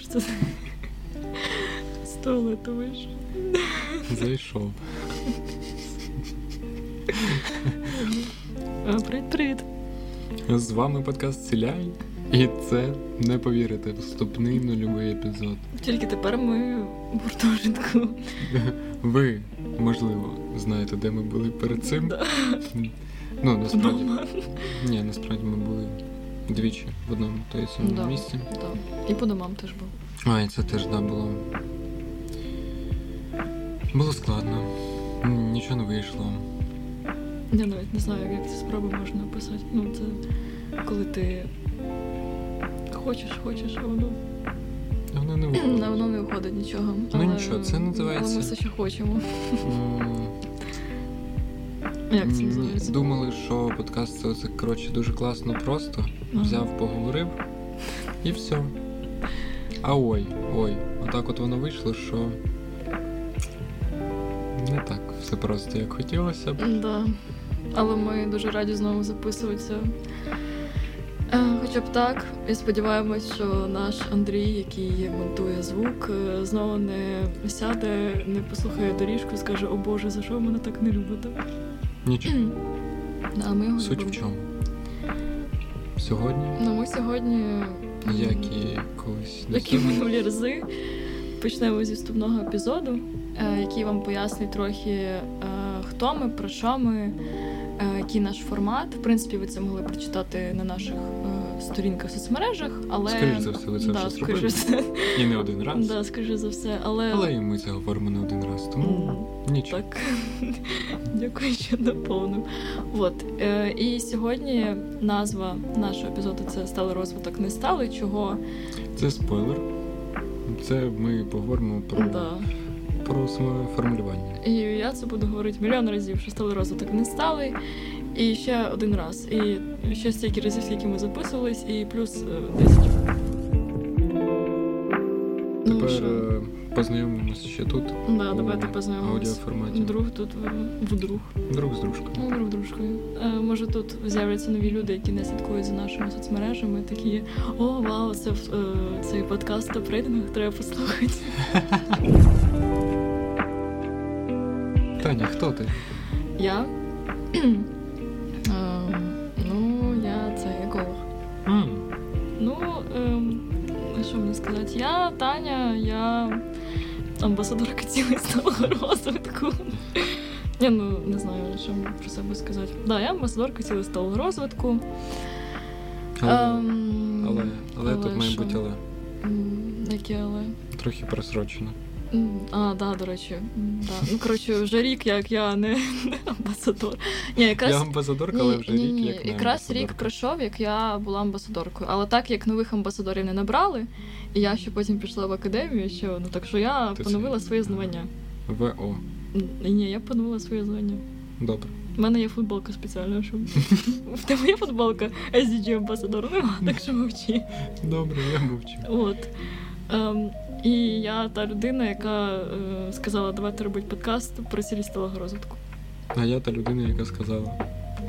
Що це з туалету вийшов. Зайшов. Привіт-привіт. З вами подкаст Ціляй. І це не повірите, вступний нульовий епізод. Тільки тепер ми в гуртожитку. Ви, можливо, знаєте, де ми були перед цим. Да. Ну, насправді. Ні, насправді ми були двічі в одному той самому Да. місці. Да. І по домам теж був. А, і це теж да, було. Було складно. Нічого не вийшло. Я навіть не знаю, як ці справи можна описати. Ну, це коли ти хочеш, хочеш, а воно, Воно не виходить. воно не виходить нічого. Ну, нічого, це називається- Але ми все ще хочемо. Як це називається? Думали, що подкаст це, це коротше дуже класно просто. Ага. Взяв, поговорив і все. А ой, ой, отак от воно вийшло, що не так все просто, як хотілося б. Да. Але ми дуже раді знову записуватися. Е, Хоча б так, і сподіваємось, що наш Андрій, який монтує звук, е, знову не сяде, не послухає доріжку, скаже: О Боже, за що мене так не любите? Нічого. Да, ми його Суть в чому? Сьогодні, Ну, ми сьогодні, як і колись як і минулі рази, почнемо зі вступного епізоду, е, який вам пояснить трохи, е, хто ми, про що ми, е, який наш формат. В принципі, ви це могли прочитати на наших сторінках в соцмережах, але Скоріш за все, ви це да, вже зробили. все. і не один раз. Да, скоріш за все, але, Але і ми це говоримо не один раз, тому нічого. так. Дякую, що доповнив. От. Е, і сьогодні назва нашого епізоду це сталий розвиток не стали. Чого Це спойлер. Це ми поговоримо про, да. про саме формулювання. І я це буду говорити мільйон разів, що сталий розвиток не стали. І ще один раз. І ще стільки разів, скільки ми записувались, і плюс е, 10. Ну, Тепер що? е, познайомимося ще тут. Да, у давайте познайомимось. аудіоформаті. Друг тут в- вдруг. Друг з дружкою. Ну, друг дружкою. Е, може тут з'являться нові люди, які не слідкують за нашими соцмережами, такі о, вау, це е, цей подкаст топ рейтингах треба послухати. Таня, хто ти? Я. сказати? Я Таня, я амбасадорка цілісного розвитку. Я ну не знаю, що про себе сказати. Да, я амбасадорка цілісного розвитку. Але, Ем, але, але тут має бути але. Яке але? Трохи просрочено. А, да, до речі. Да. Ну, коротше, вже рік, як я не, не амбасадор. Ні, якраз... Я амбасадорка, але вже ні, рік ні, як якраз рік пройшов, як я була амбасадоркою. Але так як нових амбасадорів не набрали, і я ще потім пішла в академію, ще ну так що я Ти це- поновила своє звання. ВО. Ні, я поновила своє звання. Добре. У мене є футболка спеціальна, щоб в тебе є футболка SDG амбасадор, нема, так що мовчи. Добре, я мовчу. От. І я та людина, яка е, сказала, давайте робити подкаст про цілі сталого розвитку. А я та людина, яка сказала: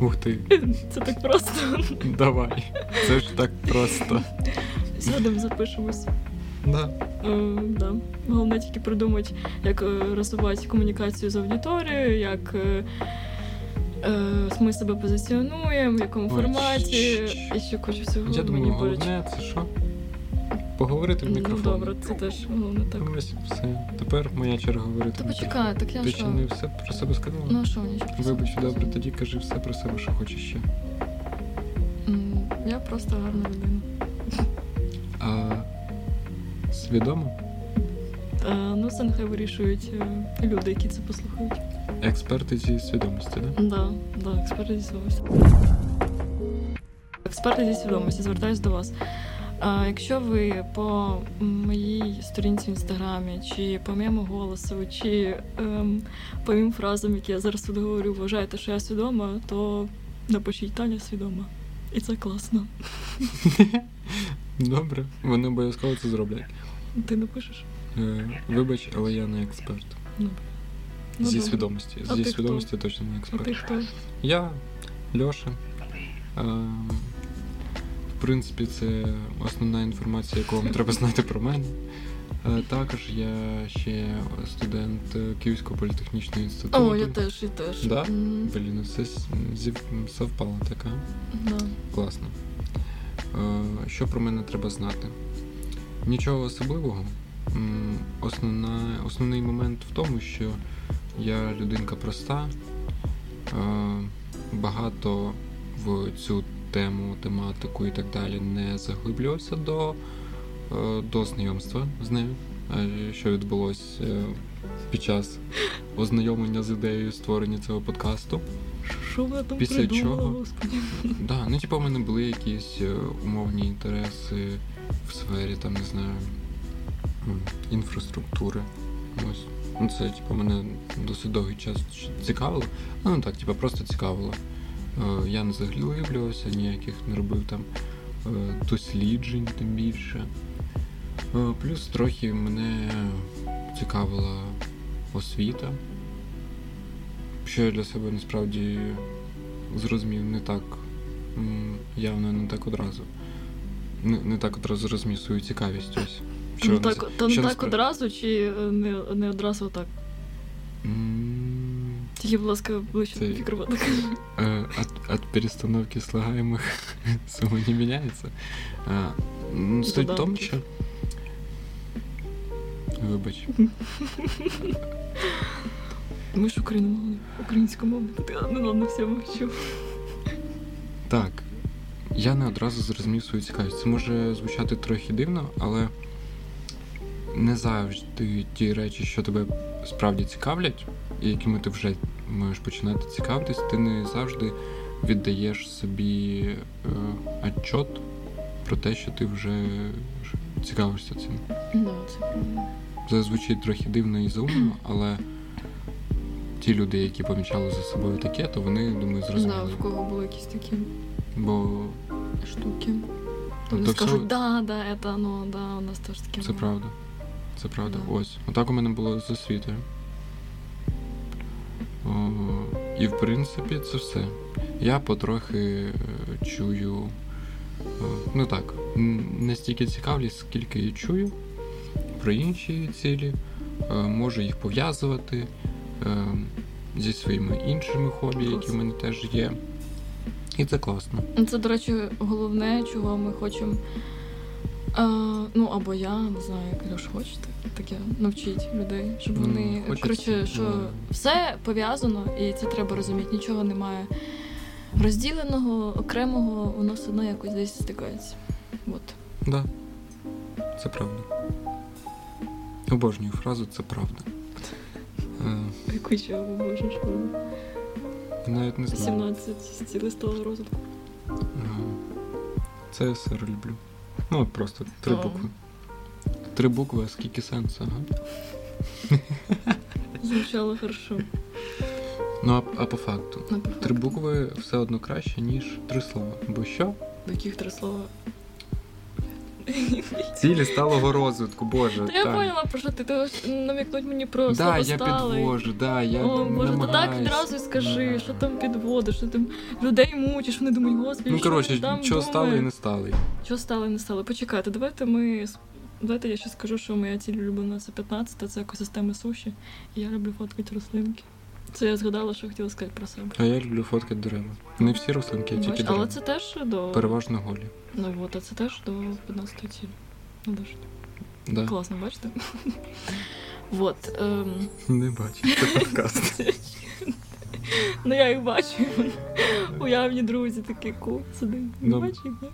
Ух ти, Це так просто. давай. Це ж так просто. Сядемо, запишемось. Да. Е, да. Головне тільки придумати, як е, розвивати комунікацію з аудиторією, як ми себе позиціонуємо, в якому Ой, форматі. І ще кучу всього Я думаю, головне це що? Поговорити в мікрофон. Ну добре, це теж головне так. Ось все. Тепер моя черга говорити. Та почекай, так я Ти що? ще не все про себе сказала? Ну а що мені ще про себе Вибач, добре, тоді кажи все про себе, що хочеш ще. М, Я просто гарна людина. А свідомо? Е, ну, це нехай вирішують е, люди, які це послухають. Експерти зі свідомості, да? Да, да, експерти зі свідомості. Експерти зі свідомості, звертаюсь до вас. А, якщо ви по моїй сторінці в інстаграмі, чи по моєму голосу, чи ем, по моїм фразам, які я зараз тут говорю, вважаєте, що я свідома, то напишіть Таня свідома. І це класно. Добре, вони обов'язково це зроблять. Ти напишеш? Е, вибач, але я не експерт. Добре. Ну, Зі добре. свідомості. А Зі ти свідомості точно не А експерт. ти хто? Я Льоша. Е, принципі, це основна інформація, яку вам треба знати про мене. Е, Також я ще студент Київського політехнічного інституту. О, я теж, я теж. Да? М, Блін, все совпало така. да. Класно. Е, Що про мене треба знати? Нічого особливого. Основна, основний момент в тому, що я людинка проста, е, багато в цю тему, тематику і так далі не заглиблювався до, е, до знайомства з нею, е, що відбулося е, під час ознайомлення з ідеєю створення цього подкасту. Що ви там Після придумали, чого? господи? Да, ну типу, у мене були якісь умовні інтереси в сфері, там, не знаю, інфраструктури. Ось. Ну, це, типу, мене досить довгий час цікавило. Ну, так, типу, просто цікавило. Е, Я не заглиблювався, ніяких не робив там е, досліджень, тим більше. Е, Плюс трохи мене цікавила освіта. Що я для себе насправді зрозумів не так явно, не так одразу. Не, не так одразу зрозумів свою цікавість ось. Ну нас- так, та не що так одразу, чи не, не одразу так? М, будь ласка, ближче до мікрофона. э, от, от перестановки слагаемых сумма не меняется. А, ну, суть в тому, що. Вибач. Ми ж україномовні, українськомовні. Та, Ну ладно, все мовчу. Так. Я не одразу зрозумів свою цікавість. Це може звучати трохи дивно, але не завжди ті речі, що тебе справді цікавлять, і якими ти вже можеш починати цікавитись, ти не завжди віддаєш собі е, отчот про те, що ти вже цікавишся цим. Да, це правда. Це звучить трохи дивно і заумно, але ті люди, які помічали за собою таке, то вони, думаю, зрозуміли. Да, в кого були якісь такі Бо штуки. Ну, Вони то скажуть, все- да, да, это оно, да, у нас теж таке Це правда. Це правда. Да. Ось. Отак у мене було з освітою. І в принципі це все. Я потрохи е, чую. Ну так, не стільки цікавлюсь, скільки і чую про інші цілі, е, можу їх пов'язувати е, зі своїми іншими хобі, які в мене теж є. І це класно. Це, до речі, головне, чого ми хочемо. А, ну, або я, не знаю, як Льош хочете, таке навчить людей, щоб Ну, вони. хочеться, Коротше, що ну. все пов'язано, і це треба розуміти. Нічого немає розділеного, окремого, воно все одно якось десь стикається. От. Да, це правда. Обожнюю фразу це правда. Е, Яку ще що навіть не знаю. 17 стілей стало розвитку. Е, Це сер люблю. Ну, от просто три О. букви. Три букви, а скільки сенсу, ага. Звучало хорошо. Ну, а, а по факту. Ну, по Три факту. букви все одно краще, ніж три слова. Бо що? Яких три слова? Цілі сталого розвитку, боже. Та я поняла, про що ти, ти намікнуть мені про Да, слово я сталий. підвожу, да, я О, Боже, то так відразу і скажи, Да. що там підводиш, що там людей мучиш, вони думають, господи, Ну, що коротше, там що сталий і не сталий. Що стало і не стало? Почекайте, давайте ми. Давайте я ще скажу, що моя ціль улюблена це 15, це екосистеми суші. І я люблю фоткати рослинки. Це я згадала, що хотіла сказати про себе. А я люблю фоткати дерева. Не всі рослинки, а Бач, тільки але це теж до. Переважно голі. Ну от, а це теж до 15 цілі. Ну, дуже. Да. Класно, бачите? Вот. Ем, Не бачу, це подкаст. ну я їх бачу. Уявні друзі такі ку сидить. Не Ну, бачу їх.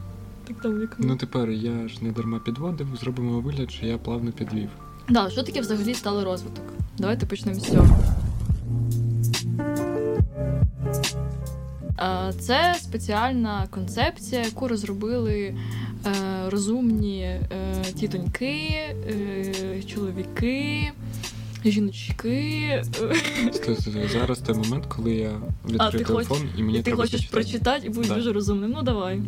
Так там вікно. Ну тепер я ж не дарма підводив, зробимо вигляд, що я плавно підвів. Да, що таке взагалі сталий розвиток? Давайте почнемо з цього. Це спеціальна концепція, яку розробили е, розумні е, тітоньки, е, чоловіки, жіночки. Зараз той момент, коли я відкрив телефон і мені ти треба хочеш прочитати і будеш Да. дуже розумним. Ну давай.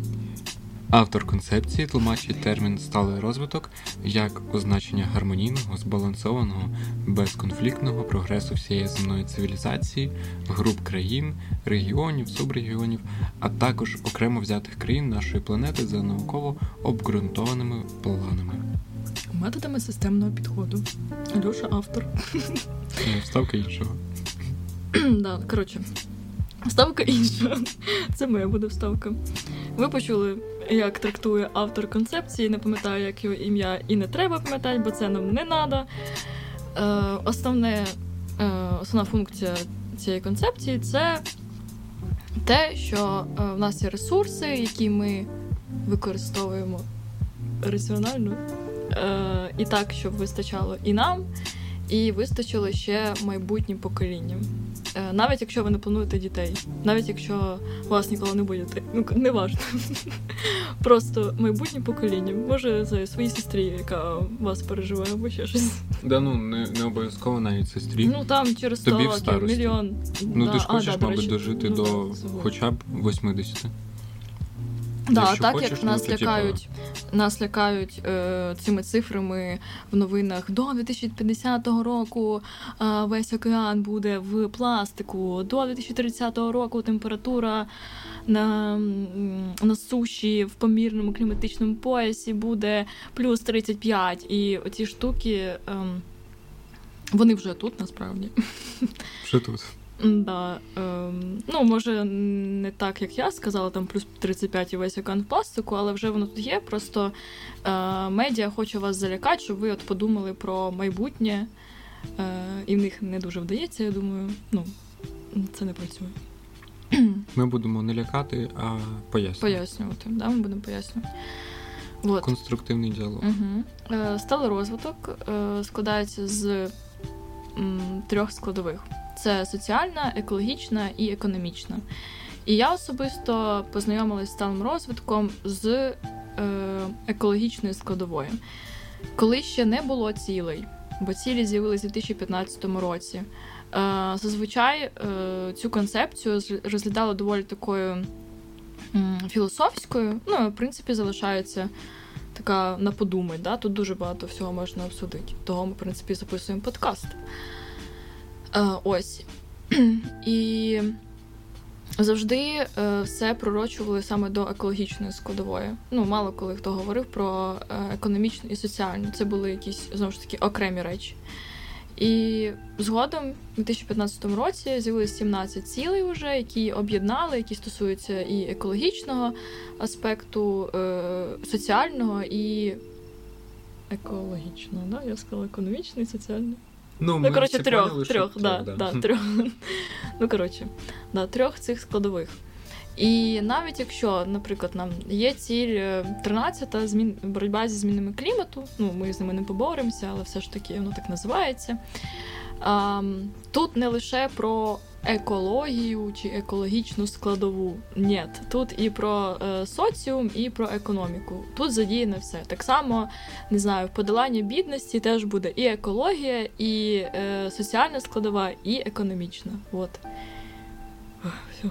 Автор концепції тлумачить термін сталий розвиток як означення гармонійного, збалансованого, безконфліктного прогресу всієї земної цивілізації, груп країн, регіонів, субрегіонів, а також окремо взятих країн нашої планети за науково обґрунтованими планами. Методами системного підходу. Альоша автор. Вставка іншого. да, коротше, вставка інша. Це моя буде вставка. Ви почули, як трактує автор концепції. Не пам'ятаю, як його ім'я, і не треба пам'ятати, бо це нам не треба. Е, основне, е, основна функція цієї концепції це те, що е, в нас є ресурси, які ми використовуємо раціонально е, і так, щоб вистачало і нам, і вистачило ще майбутнім поколінням. Е, навіть якщо ви не плануєте дітей, навіть якщо вас ніколи не будете, ну не важливо. Просто майбутнє покоління. Може, за своїй сестрі, яка вас переживає, або ще щось. Да ну не, не обов'язково навіть сестрі. Ну там через 100 Тобі в років, старості. мільйон. Ну, да. ти ж а, хочеш, мабуть, до речі. дожити Ну, до хоча б 80. Да, Якщо так хочеш, як ну, нас то, типа- лякають, нас лякають е, цими цифрами в новинах до 2050 року е, весь океан буде в пластику, до 2030 року температура на, на суші в помірному кліматичному поясі буде плюс 35. І оці штуки. ем, вони вже тут насправді. Що тут? Да, ем, ну, може, не так, як я сказала, там плюс 35 і весь в пластику, але вже воно тут є. Просто е, медіа хоче вас залякати, щоб ви от подумали про майбутнє. Е, і в них не дуже вдається, я думаю. Ну, це не працює. Ми будемо не лякати, а пояснювати. Пояснювати, да, ми будемо пояснювати. Вот. Конструктивний діалог. Угу. Е, сталий розвиток е, складається з м, трьох складових: це соціальна, екологічна і економічна. І я особисто познайомилася з сталим розвитком з е, екологічною складовою, коли ще не було цілей, бо цілі з'явилися у 2015 році. Е, зазвичай е, цю концепцію розглядали доволі такою філософською. Ну, в принципі, залишається така на подумать, да? тут дуже багато всього можна обсудити. Того ми, в принципі, записуємо подкаст. Е, ось. І завжди е, все пророчували саме до екологічної складової. Ну, мало коли хто говорив про е, економічну і соціальну. Це були якісь знову ж таки окремі речі. І згодом, у 2015 році, з'явилися 17 цілей, вже, які об'єднали, які стосуються і екологічного аспекту, соціального і екологічного. Да? Я сказала економічний і соціальний. Ну, Ну, коротше, трьох, поняли, трьох, да, да, да, трьох. Ну, коротше, да, трьох цих складових. І навіть якщо, наприклад, нам є ціль е, 13 змін боротьба зі змінами клімату, ну ми з ними не поборемося, але все ж таки воно так називається. А, тут не лише про екологію чи екологічну складову. Ні, тут і про е, соціум, і про економіку. Тут задіяне все. Так само, не знаю, в подоланні бідності теж буде і екологія, і е, соціальна складова, і економічна. От. Все,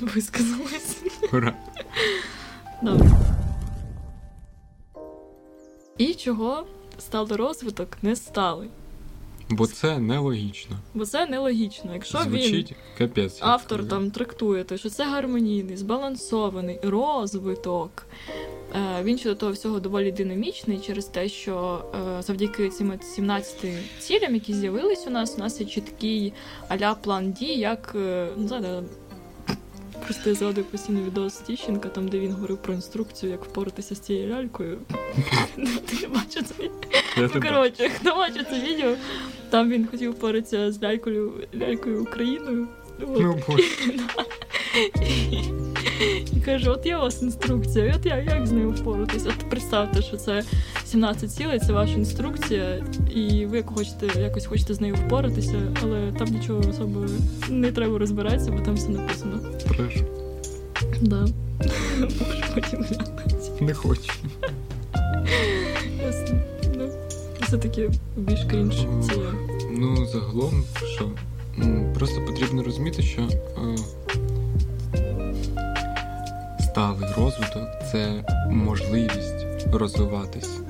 висказалась. Ура. Добре. І чого сталий розвиток не сталий? Бо це нелогічно. Бо це нелогічно. Якщо він Звучить капець. автор сказати. там трактує, те, що це гармонійний, збалансований розвиток. Е, Він ще до того всього доволі динамічний через те, що е, завдяки цим от 17 цілям, які з'явились у нас, у нас є чіткий аля план дій, як е, ну, Просто я згадую постійно відос Тіщенка, там де він говорив про інструкцію, як впоратися з цією лялькою. Ти не бачив це відео? Ну, коротше, хто бачив це відео, там він хотів впоратися з лялькою, лялькою Україною. Ну, боже. І каже, от є у вас інструкція, от я як з нею впоратися? От представте, що це 17 цілей, це ваша інструкція, і ви як хочете, якось хочете з нею впоратися, але там нічого особо не треба розбиратися, бо там все написано. Треш. Да. Можеш потім глянути. Не хочу. Ясно. Ну, Це таке більш крінж. Це. Ну, загалом, що? Просто потрібно розуміти, що е, сталий розвиток це можливість розвиватись.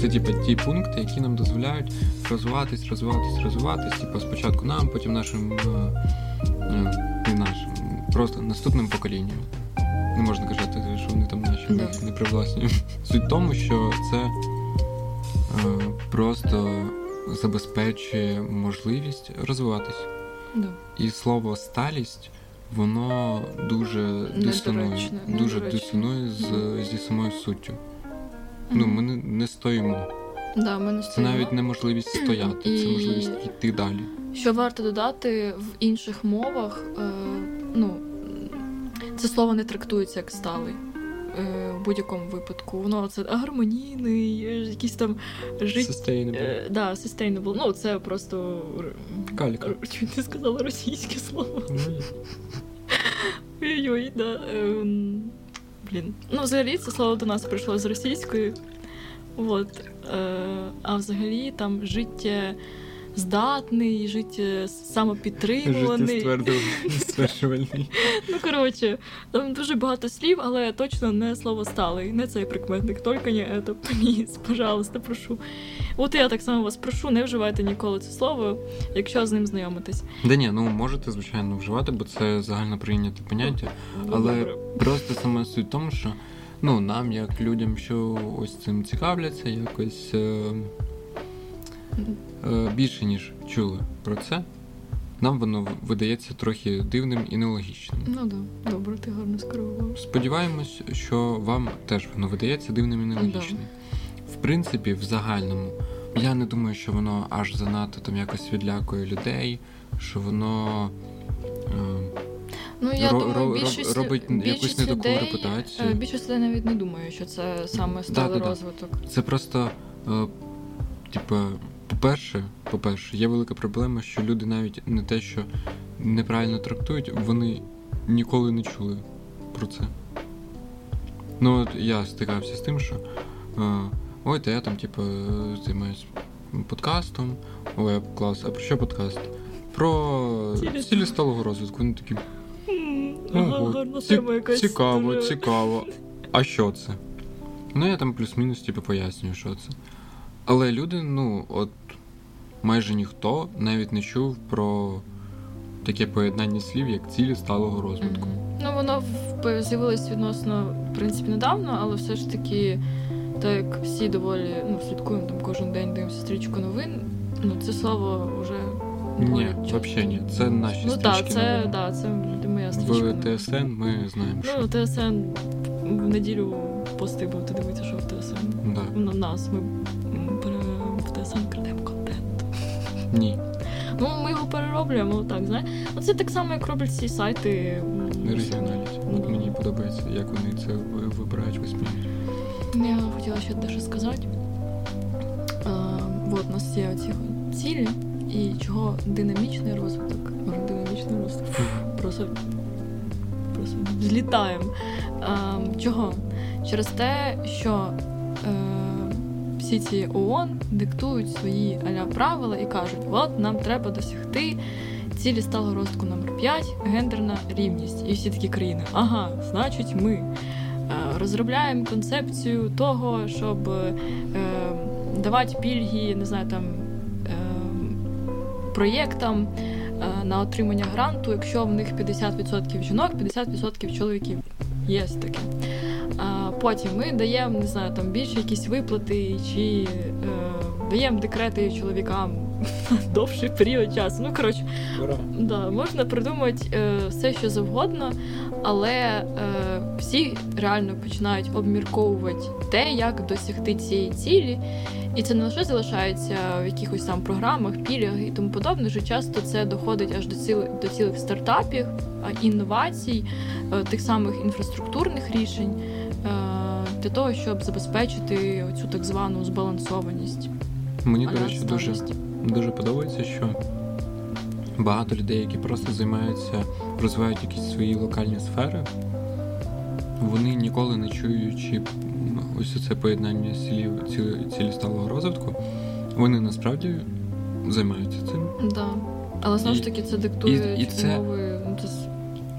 Це типу, ті пункти, які нам дозволяють розвиватись, розвиватись, розвиватись. Типу, спочатку нам, потім нашим е, е, не нашим, просто наступним поколінням. Не можна казати, що вони там наші Да. їх не привласнюють. Суть в тому, що це е, просто забезпечує можливість розвиватись. Да. І слово сталість, воно дуже дисонує, дуже дисонує з, зі самою суттю. Ну, ми не, не стоїмо. Да, ми не Це стоїмо. навіть неможливість стояти, це І- можливість йти далі. Що варто додати в інших мовах, е, ну це слово не трактується як сталий. Е, в будь-якому випадку. Воно це гармонійний, е, якийсь там життя. Sustainable. Е, да, sustainable. Ну, це просто Калька. чуть не сказала російське слово. Ой-ой, да. Ем, блін. Ну, взагалі, це слово до нас прийшло з російської. От. А взагалі там життя здатний, життя самопідтримуваний. Ну, коротше, там дуже багато слів, але точно не слово сталий, не цей прикметник, тільки не це, пліз, пожалуйста, прошу. От я так само вас прошу, не вживайте ніколи це слово, якщо з ним знайомитесь. Да ні, ну можете, звичайно, вживати, бо це загально прийняте поняття. Але просто саме суть в тому, що ну, нам, як людям, що ось цим цікавляться, якось е, більше, ніж чули про це, нам воно видається трохи дивним і нелогічним. Ну да, добре, ти гарно скерував. Сподіваємось, що вам теж воно видається дивним і нелогічним. В принципі, в загальному, я не думаю, що воно аж занадто там якось відлякує людей, що воно. Е, Ну, я Ро- думаю, більшість, робить якусь не таку людей, репутацію. е, Більшість людей навіть не думає, що це саме сталий Да-да-да. розвиток. Це просто, е, типа, по-перше, по-перше, є велика проблема, що люди навіть не те, що неправильно трактують, вони ніколи не чули про це. Ну, от я стикався з тим, що е, ой, та я там, типу, займаюся подкастом. Ой, клас, а про що подкаст? Про Цілі- цілі сталого розвитку. Вони такі. Ого, цікаво, цікаво. А що це? Ну, я там плюс-мінус типу, пояснюю, що це. Але люди, ну, от майже ніхто навіть не чув про таке поєднання слів, як цілі сталого розвитку. Ну, воно з'явилось відносно, в принципі, недавно, але все ж таки, так як всі доволі ну, слідкуємо там кожен день, дивимося стрічку новин, ну це слово вже. Ні, взагалі ні. Це наші Ну стрічки. так, це, новин. да, це моя стрічка. В. ТСН ми знаємо, що. Ну, ТСН в неділю пости будете дивитися, що в ТСН. Да. На нас ми в ТСН крадемо. Ні. Ну, ми його перероблюємо, так, знаєш. Ну, це так само, як роблять ці сайти. м, Регіоналість. От Ну. мені подобається, як вони це ви- вибирають висміють. Я хотіла ще дещо сказати. А, от у нас є оці цілі, і чого динамічний розвиток. Динамічний розвиток. Просто, просто злітаємо. Чого? Через те, що е, всі ці ООН диктують свої аля правила і кажуть, от нам треба досягти цілі сталого розвитку номер 5 гендерна рівність. І всі такі країни. Ага, значить, ми е, розробляємо концепцію того, щоб е, давати пільги, не знаю, там е, проєктам е, на отримання гранту, якщо в них 50% жінок, 50% чоловіків. Є таке. Потім ми даємо, не знаю, там більше якісь виплати, чи е, даємо декрети чоловікам на довший період часу. Ну, коротше, Да, можна придумати е, все, що завгодно, але е, всі реально починають обмірковувати те, як досягти цієї цілі. І це не лише залишається в якихось там програмах, пільгах і тому подобне. Дуже часто це доходить аж до цілих до цілих стартапів, інновацій, е, тих самих інфраструктурних рішень для того, щоб забезпечити цю так звану збалансованість. Мені, до речі, дуже дуже подобається, що багато людей, які просто займаються, розвивають якісь свої локальні сфери, вони ніколи не чуючи ось це поєднання цілі, цілі сталого розвитку, вони насправді займаються цим. Да. Але знову ж таки це диктує і- і це- умови.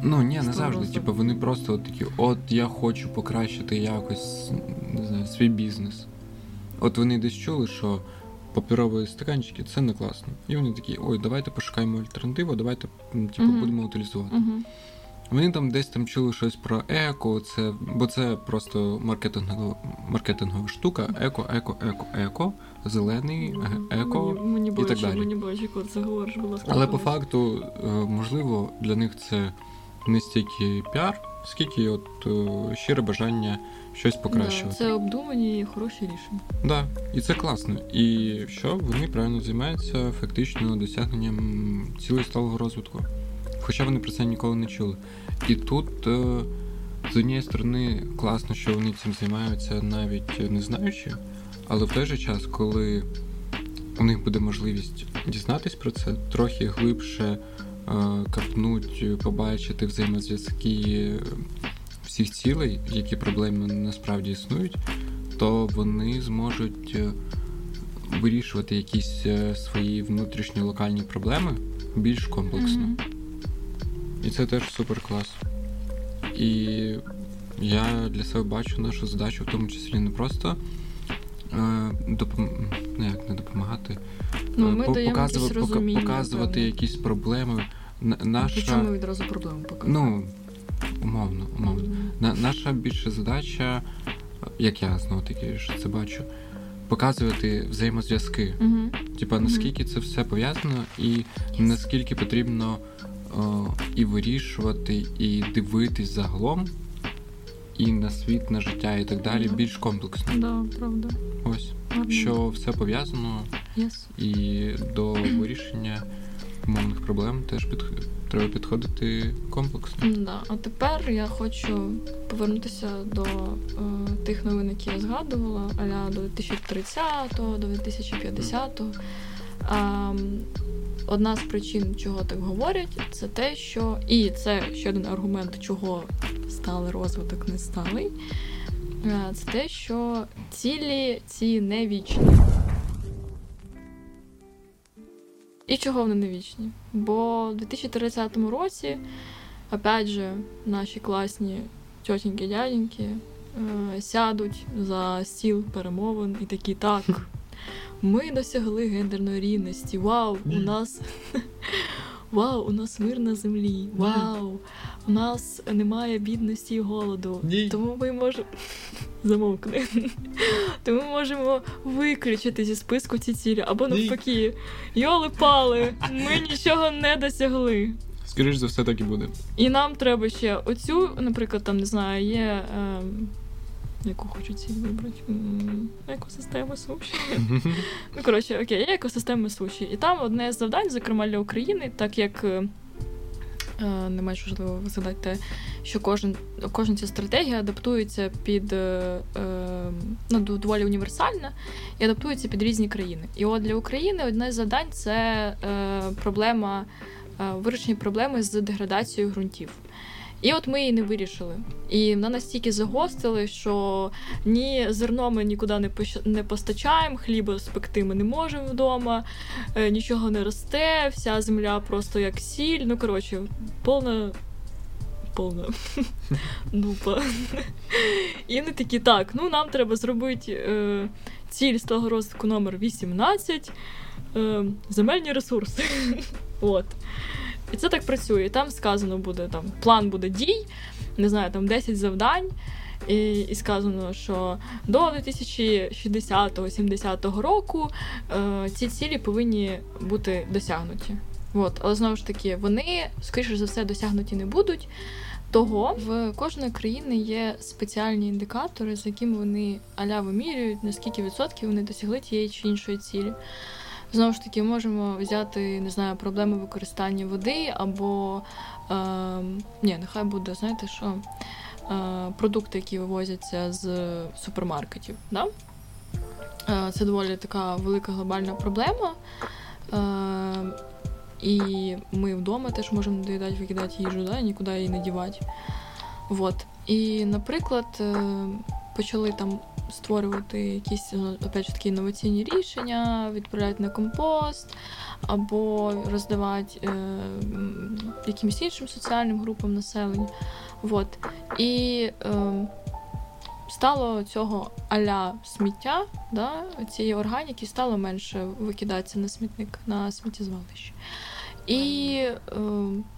Ну, ні, не завжди. Типу, вони просто от такі, от я хочу покращити якось не знаю, свій бізнес. От вони десь чули, що паперові стаканчики це не класно. І вони такі, ой, давайте пошукаємо альтернативу, давайте типу, uh-huh. будемо утилізувати. Uh-huh. Вони там десь там чули щось про еко, це, бо це просто маркетингова маркетингова штука. Еко, еко, еко, еко, зелений, еко мені, мені і так далі. Мені бачить, коли це говориш, будь ласка. Але по факту, е, можливо, для них це не стільки піар, скільки от е, щире бажання щось покращувати. Да, Це обдумані і хороші рішення. Так, да, і це класно. І що вони правильно займаються фактично досягненням цілей сталого розвитку. Хоча вони про це ніколи не чули. І тут, е, з однієї сторони, класно, що вони цим займаються навіть не знаючи, але в той же час, коли у них буде можливість дізнатись про це, трохи глибше е, капнуть, побачити взаємозв'язки всіх цілей, які проблеми насправді існують, то вони зможуть е, вирішувати якісь свої внутрішні локальні проблеми більш комплексно. Mm-hmm. І це теж супер клас. І я для себе бачу нашу задачу, в тому числі не просто е, допом... ну, як не допомагати, ну, ми по- показувати, пока- показувати певне. якісь проблеми. Наша... Чому відразу проблеми показуємо? Ну, умовно, умовно. Mm-hmm. На, наша більша задача, як я знову таки що це бачу, показувати взаємозв'язки. Mm-hmm. Типа наскільки mm-hmm. це все пов'язано, і yes. наскільки потрібно о, і вирішувати, і дивитись загалом, і на світ, на життя, і так далі, да. більш комплексно. Да, правда. Ось. Гарно. Що все пов'язано, yes. і до вирішення умовних проблем теж під... треба підходити комплексно. Да. А тепер я хочу повернутися до е, тих новин, які я згадувала, аля до 2030-го, до 2050-го. А, Одна з причин, чого так говорять, це те, що і це ще один аргумент, чого сталий розвиток не сталий. Це те, що цілі ці не вічні. І чого вони не вічні? Бо в 2030 році, опять же, наші класні тьотіньки дяденьки е, сядуть за стіл перемовин і такі так. Ми досягли гендерної рівності. Вау, у нас Вау, у нас мир на землі. Вау! У нас немає бідності і голоду. Ні. Тому ми можемо замовкни. Тому ми можемо виключити зі списку ці цілі. Або навпаки, йоли пали, ми нічого не досягли. Скоріше за все, так і буде. І нам треба ще оцю, наприклад, там не знаю, є. Е, яку хочу ціль вибрати? Екосистема суші. ну, коротше, окей, є екосистема суші. І там одне з завдань, зокрема для України, так як. Е, не менш важливо згадати те, що кожен, кожна ця стратегія адаптується під е, е, ну, доволі універсальна і адаптується під різні країни. І от для України одне з завдань це е, проблема вирішення проблеми з деградацією ґрунтів. І от ми її не вирішили. І вона настільки загостили, що ні зерно ми нікуди не не постачаємо, хліба спекти ми не можемо вдома, е, нічого не росте, вся земля просто як сіль. Ну, коротше, повна. Повна дупа. І вони такі, так, ну нам треба зробити е, ціль з того розвитку номер 18 е, земельні ресурси. От. І це так працює. Там сказано буде там план буде дій, не знаю, там 10 завдань. І і сказано, що до 2060-70 року е, ці цілі повинні бути досягнуті. От. Але знову ж таки, вони, скоріше за все, досягнуті не будуть. Того в кожної країни є спеціальні індикатори, за якими вони аля вимірюють, наскільки відсотків вони досягли тієї чи іншої цілі. Знову ж таки, можемо взяти, не знаю, проблеми використання води, або е, ні, нехай буде, знаєте, що е, продукти, які вивозяться з супермаркетів. Да? Е, це доволі така велика глобальна проблема. Е, і ми вдома теж можемо доїдати, викидати їжу, да, нікуди її не дівати. Вот. І, наприклад, е, почали там створювати якісь опять ж таки інноваційні рішення, відправляти на компост або роздавати е, якимось іншим соціальним групам населення. Вот. І е, стало цього аля сміття, да, цієї органіки стало менше викидатися на смітник, на сміттєзвалище. І е,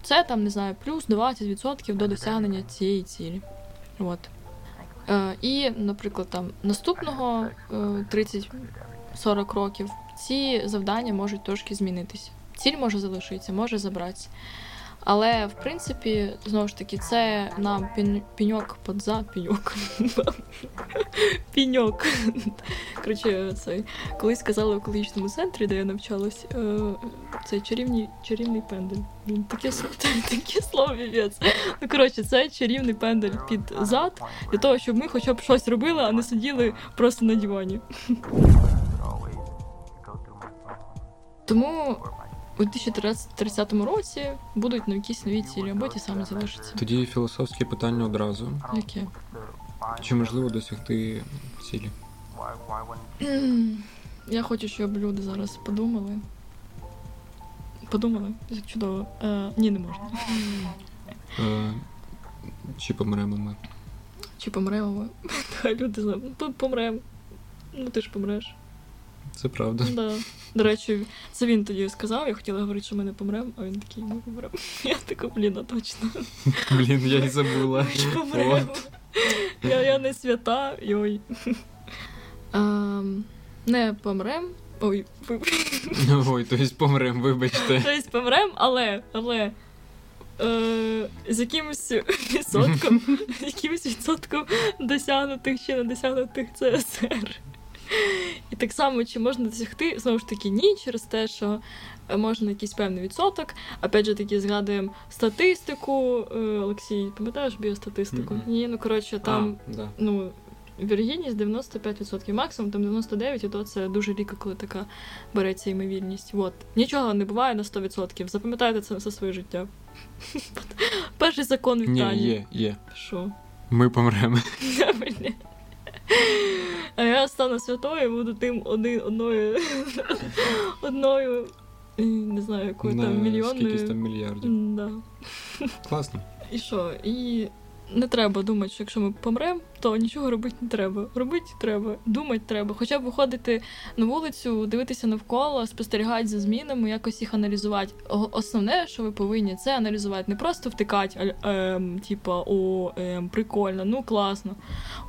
це там, не знаю, плюс 20% до досягнення цієї цілі. От. Е, І, наприклад, там наступного е, 30-40 років ці завдання можуть трошки змінитися. Ціль може залишитися, може забратися. Але в принципі, знову ж таки, це нам піньок подза піньок. Піньок. Коротше, це колись сказали в екологічному центрі, де я навчалась, е, це чарівний чарівний пендель. Він таке таке слово вівець. Ну коротше, це чарівний пендель під зад для того, щоб ми хоча б щось робили, а не сиділи просто на дивані. Тому у 2030 році будуть на якісь нові цілі, або ті самі залишаться. Тоді філософське питання одразу. Яке? Чи можливо досягти цілі? Я хочу, щоб люди зараз подумали. Подумали, як чудово. Е, Ні, не можна. Е, Чи помремо ми? Чи помремо ми? Люди помремо. Ну ти ж помреш. Це правда. Да. До речі, це він тоді сказав, я хотіла говорити, що ми не помремо, а він такий, ми помремо. Я така, блін, а точно. Блін, я й забула. От. Я я не свята, йой. А, не помрем. Ой, Ой, то есть помрем, вибачте. То есть помрем, але, але. Е, з якимось відсотком, якимось відсотком досягнутих чи не досягнутих ЦСР. І так само, чи можна досягти, знову ж таки, ні, через те, що е, можна якийсь певний відсоток. Опять же таки, згадуємо статистику. Е, Олексій, пам'ятаєш біостатистику? Mm-hmm. Ні, ну коротше, там а, да. ну, вірогідність 95%, максимум там 99%, і то це дуже рідко, коли така береться ймовірність. От. Нічого не буває на 100%. Запам'ятайте це все своє життя. Перший закон вітання. Ні, є, є. Що? Ми помремо. А я стану святою, буду тим один, одною одною, не знаю, якою там мільйонною. Скількись там мільярдів. Да. Класно. І що? І не треба думати, що якщо ми помремо, то нічого робити не треба. Робити треба, думати треба. Хоча б виходити на вулицю, дивитися навколо, спостерігати за змінами, якось їх аналізувати. Основне, що ви повинні, це аналізувати, не просто втикати, а ем, типа о, ем, прикольно, ну класно.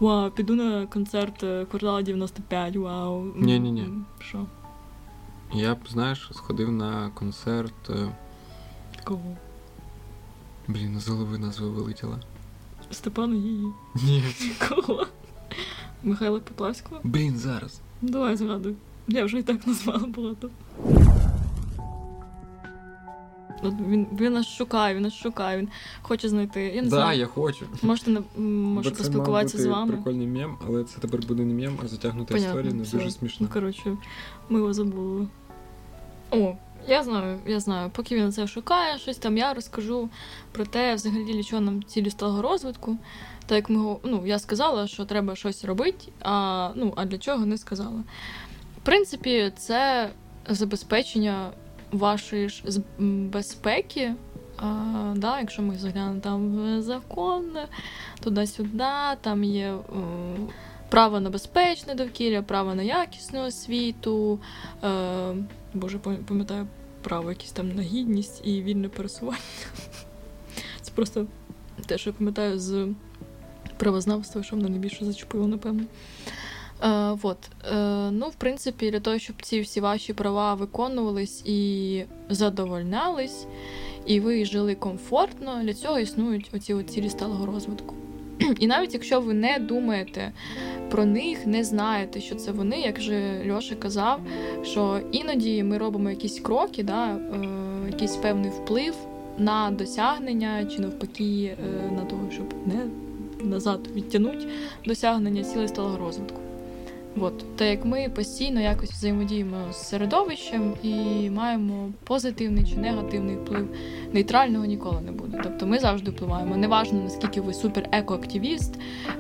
Вау, піду на концерт е, квартала 95, вау. Ні, ні, ні. Що? Я б, знаєш, сходив на концерт. Е, Кого? Блін, з голови назва вилетіла. Степана її. Ні. Кого? Михайла Поплавського? Блін, зараз. Давай згадуй. Я вже і так назвала багато. Він він нас шукає, він нас шукає, він хоче знайти. Я не да, знаю. я хочу. Можете може Бо поспілкуватися це з вами. прикольний мем, але це тепер буде не мем, а затягнута Понятно, історія, не все. дуже смішно. Ну, коротше, ми його забули. О, я знаю, я знаю. Поки він це шукає, щось там я розкажу про те, взагалі для чого нам цілі сталого розвитку. Так як ми ну, я сказала, що треба щось робити, а ну, а для чого не сказала. В принципі, це забезпечення вашої ж безпеки. А, да, Якщо ми заглянемо там в закон, туди-сюди, там є е, право на безпечне довкілля, право на якісну освіту. Е, Боже, пам'ятаю право якісь там на гідність і вільне пересування. Це просто те, що я пам'ятаю з правознавства, що мене найбільше зачепило, напевно. Е, вот. Е, ну, в принципі, для того, щоб ці всі ваші права виконувались і задовольнялись, і ви жили комфортно, для цього існують оці цілі сталого розвитку. І навіть якщо ви не думаєте про них, не знаєте, що це вони, як же Льоша казав, що іноді ми робимо якісь кроки, да, е, якийсь певний вплив на досягнення чи навпаки на того, щоб не назад відтягнути досягнення цілей сталого розвитку. От, так як ми постійно якось взаємодіємо з середовищем і маємо позитивний чи негативний вплив, нейтрального ніколи не буде. Тобто ми завжди впливаємо. Неважно наскільки ви супер екоактивіст,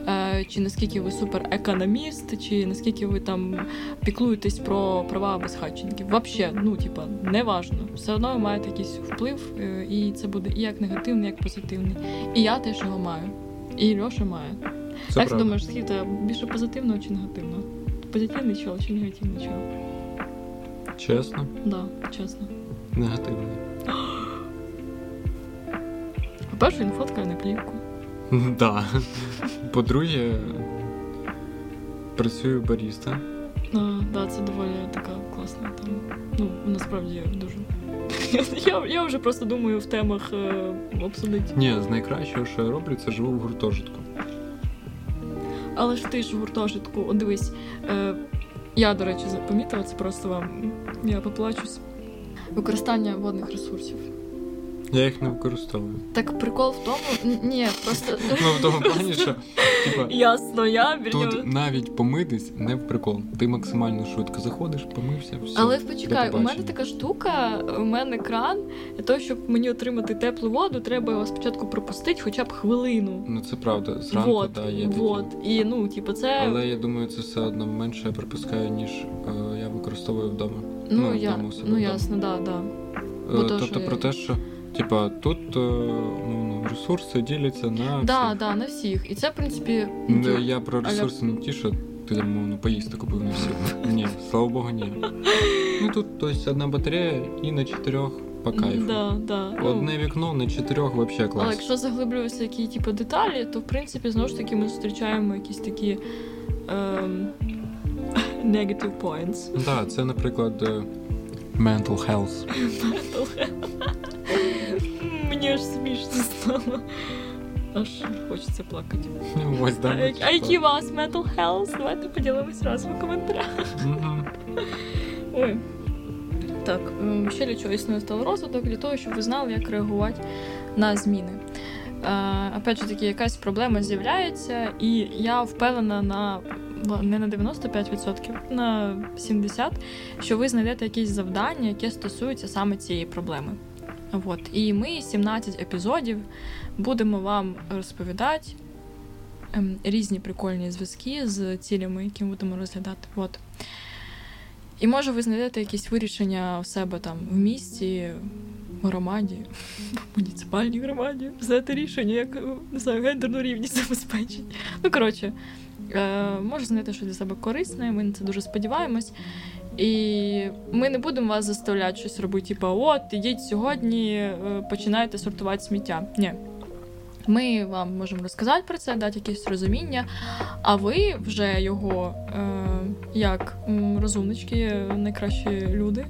е, чи наскільки ви супер економіст, чи наскільки ви там піклуєтесь про права безхатченків. Взагалі, ну типа, неважно. Все одно ви маєте якийсь вплив, е, і це буде і як негативний, як позитивний. І я теж його маю. І Льоша має. Це Як ти думаєш, схід більше позитивного чи негативного? Позитивний чол чи негативний чол? Чесно, Да, чесно. негативний. По-перше, він фоткає на плівку. Да. По-друге, працюю баріста. А, да, це доволі така класна тема. Ну, насправді дуже. Я, я вже просто думаю в темах е, обсудити. Ні, з найкращого, що я роблю, це живу в гуртожитку. Але ж ти ж в гуртожитку, О, дивись, е, я, до речі, помітила це просто вам. Я поплачусь. Використання водних ресурсів. Я їх не використовую. Так прикол в тому, ні, просто Ну, в тому плані, що типа, ясно, я тут навіть помитись не в прикол. Ти максимально швидко заходиш, помився, все. Але почекай, у мене така штука, у мене кран. Для того, щоб мені отримати теплу воду, треба його спочатку пропустити хоча б хвилину. Ну це правда, зранку, вот, да, є такі. вот. І ну, типу, це. Але я думаю, це все одно менше я пропускаю, ніж е, я використовую вдома. ну, ну, я, вдома ну вдома. ясно, да, да. Е, Бо тобто про те, що типа тут е, ну, ресурси діляться на Да, всіх. да, на всіх. І це, в принципі, ну, Не, типу, я про ресурси не ті, що ти мовно поїсти купив на всіх. Ні, слава Богу, ні. Ну тут тобто, одна батарея і на чотирьох по кайфу. Да, да. Ну, Одне вікно на чотирьох Але клас. якщо заглиблюватися які типу, деталі, то в принципі знову ж таки ми зустрічаємо якісь такі ем, negative points. Так, це, наприклад, е, mental health. Мені аж смішно стало. Аж хочеться плакати. Ось, да, а, а які вас mental health? Давайте поділимось разом у коментарях. Мгм. Ой. Так, ще для чого існує сталий розвиток, для того, щоб ви знали, як реагувати на зміни. Е, опять же таки, якась проблема з'являється, і я впевнена на не на 95%, на 70%, що ви знайдете якісь завдання, яке стосується саме цієї проблеми. От. І ми 17 епізодів будемо вам розповідати ем, різні прикольні зв'язки з цілями, які ми будемо розглядати. От. І може ви знайдете якісь вирішення у себе там в місті, в громаді, в муніципальній громаді. Знаєте рішення, як не знаю, гендерну рівність забезпечить. Ну, коротше, е, може знайти щось для себе корисне, ми на це дуже сподіваємось. І ми не будемо вас заставляти щось робити, типу, от, ідіть сьогодні, е, починайте сортувати сміття. Ні. Ми вам можемо розказати про це, дати якесь розуміння, а ви вже його, е, як розумнички, найкращі люди,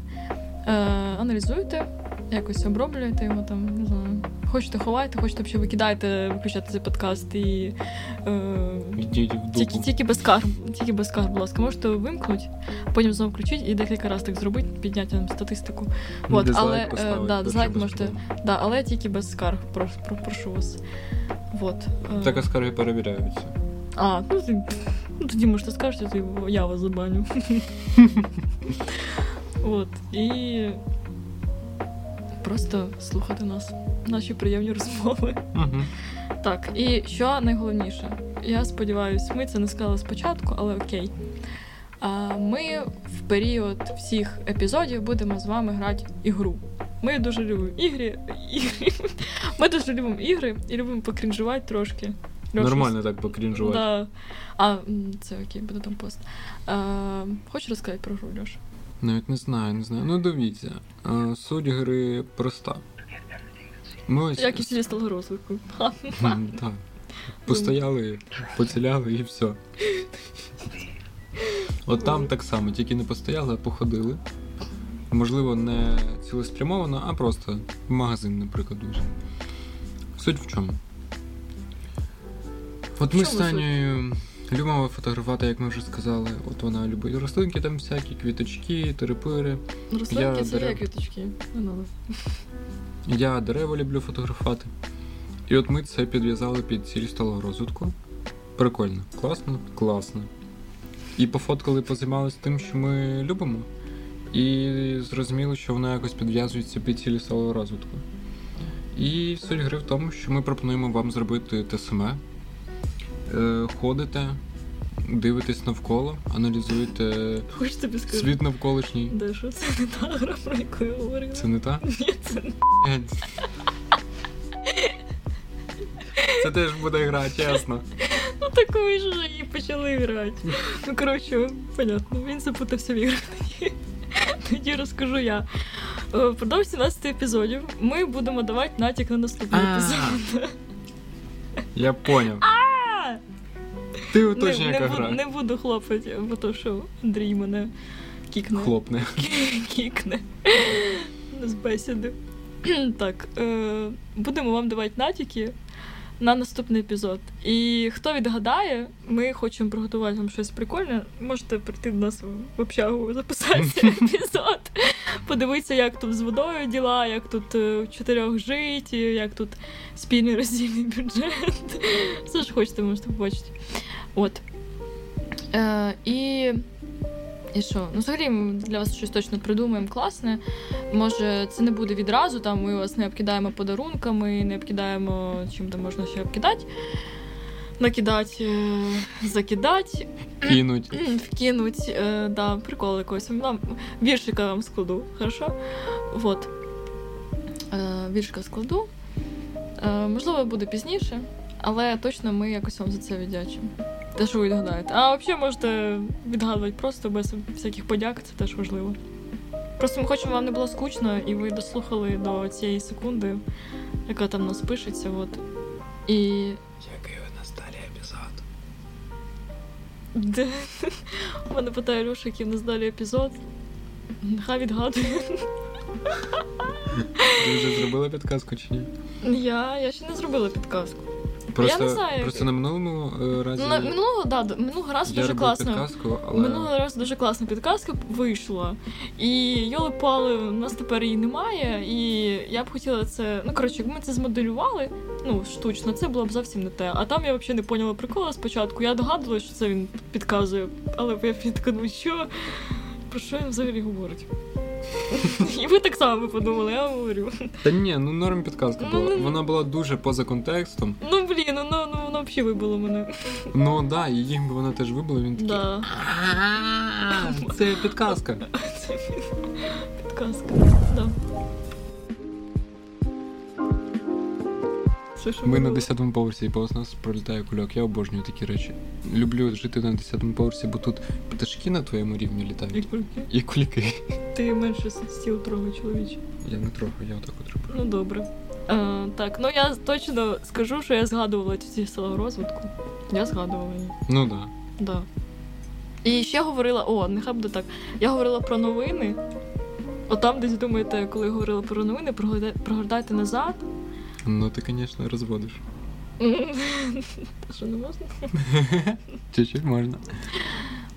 е, аналізуєте, якось оброблюєте його там, не знаю. Хочете ховайте, хочете взагалі викидаєте, виключати цей подкаст і е, тільки, тільки без кар, тільки без кар, будь ласка, можете вимкнути, потім знову включити і декілька разів так зробити, підняти нам статистику. От, Дизлайк але, е, да, дизлайк можете- Да, але тільки без скарг, про, про, прошу вас. Вот. е. Так а скарги перевіряються. А, ну, ти, ну тоді можете скажете, то я вас забаню. От. І просто слухати нас, наші приємні розмови. Угу. Так, і що найголовніше, я сподіваюся, ми це не сказали спочатку, але окей. Ми в період всіх епізодів будемо з вами грати ігру. Ми дуже любимо ігри. ігри. Ми дуже любимо ігри і любимо покрінжувати трошки. Нормально так покрінжувати. Да. А, це окей, буде там пост. А, хочеш розказати про гру, Льоша? Навіть не знаю, не знаю. Ну дивіться. Суть гри проста. Ми ось Як і всі стало розвитку. М, Так. Постояли, поціляли і все. От там так само, тільки не постояли, а походили. Можливо, не цілеспрямовано, а просто в магазин, наприклад, дуже. Суть в чому? От ми В з чому? Танею любимо фотографувати, як ми вже сказали. От вона любить рослинки там всякі, квіточки, терепири. Рослинки Я це дерев- є квіточки. Не. Я дерева люблю фотографувати. І от ми це підв'язали під ціль сталого розвитку. Прикольно, класно, класно. І пофоткали, позаймалися тим, що ми любимо. І зрозуміли, що воно якось підв'язується під цілі сталого розвитку. І суть гри в тому, що ми пропонуємо вам зробити те саме. Е, Ходите, дивитесь навколо, аналізуєте Хоч тобі скажу. світ навколишній. Де що це не та гра, про яку я говорила? Це не та? Ні, це не. Це теж буде гра, чесно. Ну так ви ж вже її почали грати. Ну коротше, понятно, він запутався в іграх тоді. Тоді розкажу я. Е, Впродовж 17 епізодів ми будемо давати натяк на наступний А. епізод. Я поняв. Ти Не, уточнює, яка гра. не буду хлопати, бо то що Андрій мене кікне. Хлопне. кікне з бесіди. так, е, будемо вам давати натяки на наступний епізод. І хто відгадає, ми хочемо приготувати вам щось прикольне. Можете прийти до нас в общагу, записати епізод, подивитися, як тут з водою діла, як тут е, в чотирьох жить, як тут спільний роздільний бюджет. Все, що хочете, можете побачити. От. Е, і і що? Ну, взагалі, ми для вас щось точно придумаємо класне. Може, це не буде відразу, там ми вас не обкидаємо подарунками, не обкидаємо чим там можна ще обкидати. Накидати, е, закидати, Кинуть. вкинуть, е, да, прикол. Вам віршика вам складу, хорошо? Вот. Е, віршика складу. Е, можливо, буде пізніше, але точно ми якось вам за це віддячимо. Те, що ви відгадаєте. А взагалі можете відгадувати просто без всяких подяк, це теж важливо. Просто ми хочемо, вам не було скучно, і ви дослухали до цієї секунди, яка там у нас пишеться. От. І. Який у нас далі епізод? Де... У мене питає Льоша, який в нас далі епізод. Нехай відгадує. Ти вже зробила підказку чи ні? Я, я ще не зробила підказку. Просто, не знаю, просто на минулому е, разі Ну, на, минулого, да, минулого разу я дуже класно. підказку, але Минулого разу дуже класна підказка вийшла. І йоли пали, у нас тепер її немає. І я б хотіла це. Ну, коротше, якби ми це змоделювали, ну, штучно, це було б зовсім не те. А там я взагалі не поняла прикола спочатку. Я догадувала, що це він підказує, але я така думаю, що. Про що він взагалі говорить? І ви так само подумали, я говорю. Та ні, ну норм підказка Ну, була. ну, Вона була дуже поза контекстом. Ну блін, ну, ну, ну воно взагалі вибило мене. Ну да, і їм би вона теж вибила, він такий. Це підказка. Це підказка. Це що Ми на було? 10-му поверсі, і повз нас пролітає кульок. Я обожнюю такі речі. Люблю жити на 10-му поверсі, бо тут пташки на твоєму рівні І літають. кульки. І кульки. Ти менше стіл трогай, чоловіче. Я не трохи, я отак от роблю. Ну добре. Е, так, ну я точно скажу, що я згадувала ці села розвитку. Я згадувала її. Ну да. Да. І ще говорила, о, нехай буде так. Я говорила про новини. От там десь думаєте, коли я говорила про новини, прогордай- прогортайте назад. Ну ти, звісно, розводиш. Що не можна? Чуть-чуть можна.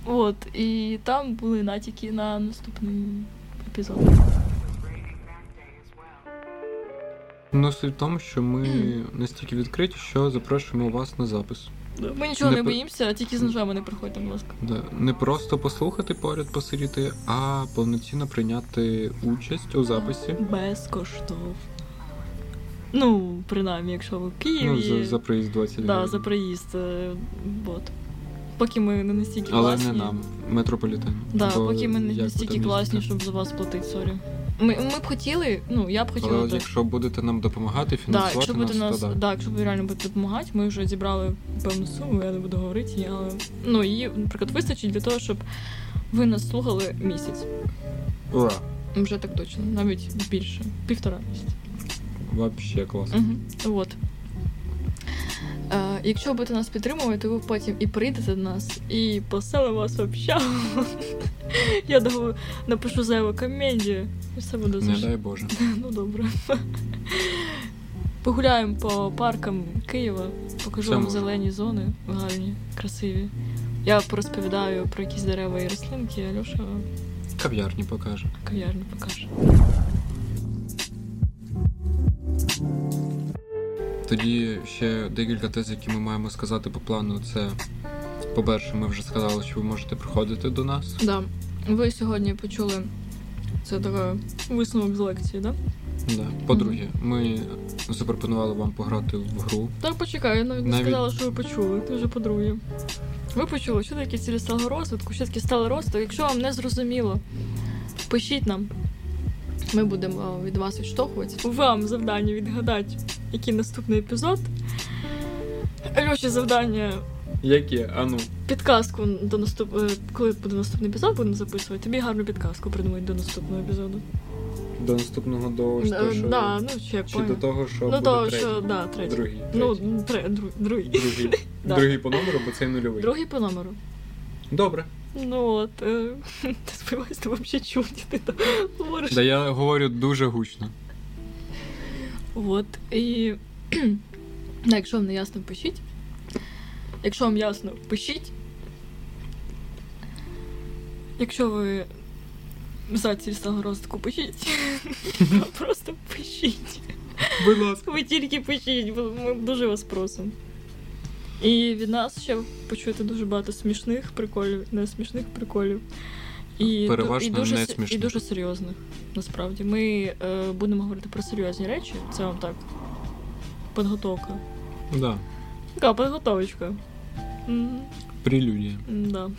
От, і там були натяки на наступний епізод. Ну, суть в тому, що ми настільки відкриті, що запрошуємо вас на запис. Ми нічого Не не боїмося, тільки з ножами не приходьте, будь ласка. Да. Не просто послухати поряд посидіти, а повноцінно прийняти участь у записі. Безкоштовно. Ну, принаймні, якщо ви в Києві. Ну, за, за проїзд 20 да, гривень. за проїзд. е, От. Поки ми не настільки Але класні. не нам, метрополітен. Да, Бо поки ми не настільки класні, щоб за вас платити, sorry. Ми, ми б хотіли, ну я б хотіла от так. якщо будете нам допомагати, Да, фінансувати якщо будете нас, нас, то да. да, якщо ви реально будете допомагати, ми вже зібрали певну суму, я не буду говорити, але ну її, наприклад, вистачить для того, щоб ви нас слухали місяць. Ура! Вже так точно, навіть більше, півтора місяця. Вообще класно. Угу. От. Е, якщо будете нас підтримувати, то ви потім і прийдете до нас, і поселимо вас в общагу. Я думаю, напишу зайву комедію, і все буде Не дай Боже. Ну добре. Погуляємо по паркам Києва, покажу Все вам можна. зелені зони, гарні, красиві. Я порозповідаю про якісь дерева і рослинки, а Льоша Кав'ярні покаже. кав'ярню покаже. Тоді ще декілька тез, які ми маємо сказати по плану, це по-перше, ми вже сказали, що ви можете приходити до нас. Да. Ви сьогодні почули це такий висновок з лекції, да? Да. По-друге, ми запропонували вам пограти в гру. Так, почекай, я навіть не Навіть- сказала, що ви почули. Ти вже по-друге. Ви почули, що таке цілі сталого розвитку, що таке сталий розвиток. Якщо вам не зрозуміло, пишіть нам. Ми будемо від вас відштовхуватися. Вам завдання відгадати, який наступний епізод. Льоші завдання Яке? Ану. підказку до наступ... е, коли буде наступний епізод, будемо записувати. Тобі гарну підказку придумати до наступного епізоду. До наступного до Е, того, що... Да, ну ще Чи до того, що Ну буде то третій? що, да, третій. Другий. Ну, тре, дру, другий. Другий. Да. Другий по номеру, бо це нульовий. Другий по номеру. Добре. Ну от, е, ти сподіваюся, ти взагалі чути, ти там говориш. Да я говорю дуже гучно. От, і якщо вам не ясно, пишіть. Якщо вам ясно, пишіть. Якщо ви за цільстого розвитку, пишіть. Просто пишіть. Будь ласка. Ви тільки пишіть, бо ми дуже вас просимо. І від нас ще почуєте дуже багато смішних приколів, не смішних приколів. І, Переважно і, дуже, не с- і дуже серйозних, насправді. Ми е, будемо говорити про серйозні речі. Це вам так. Підготовка. Да. Така підготовочка. М, Прелюдія. Да.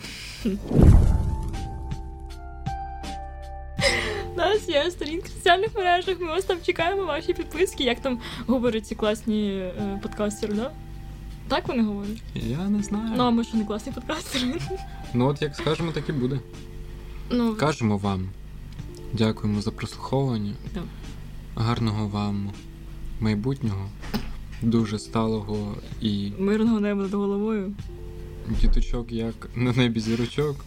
У нас є сторінки в соціальних мережах, ми вас там чекаємо, ваші підписки. Як там говорять ці класні е, подкастери, да? Так вони говорять? Я не знаю. Ну, а ми що не класні подкастери? Ну от як скажемо, так і буде. Ну, Кажемо вам. Дякуємо за прослуховування. Да. Гарного вам майбутнього, дуже сталого і мирного неба над головою. діточок, як на небі зірочок.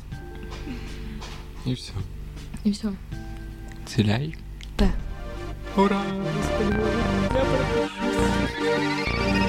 І все. І все. Ціляй. Те. Ура! Господи, я перепрошую.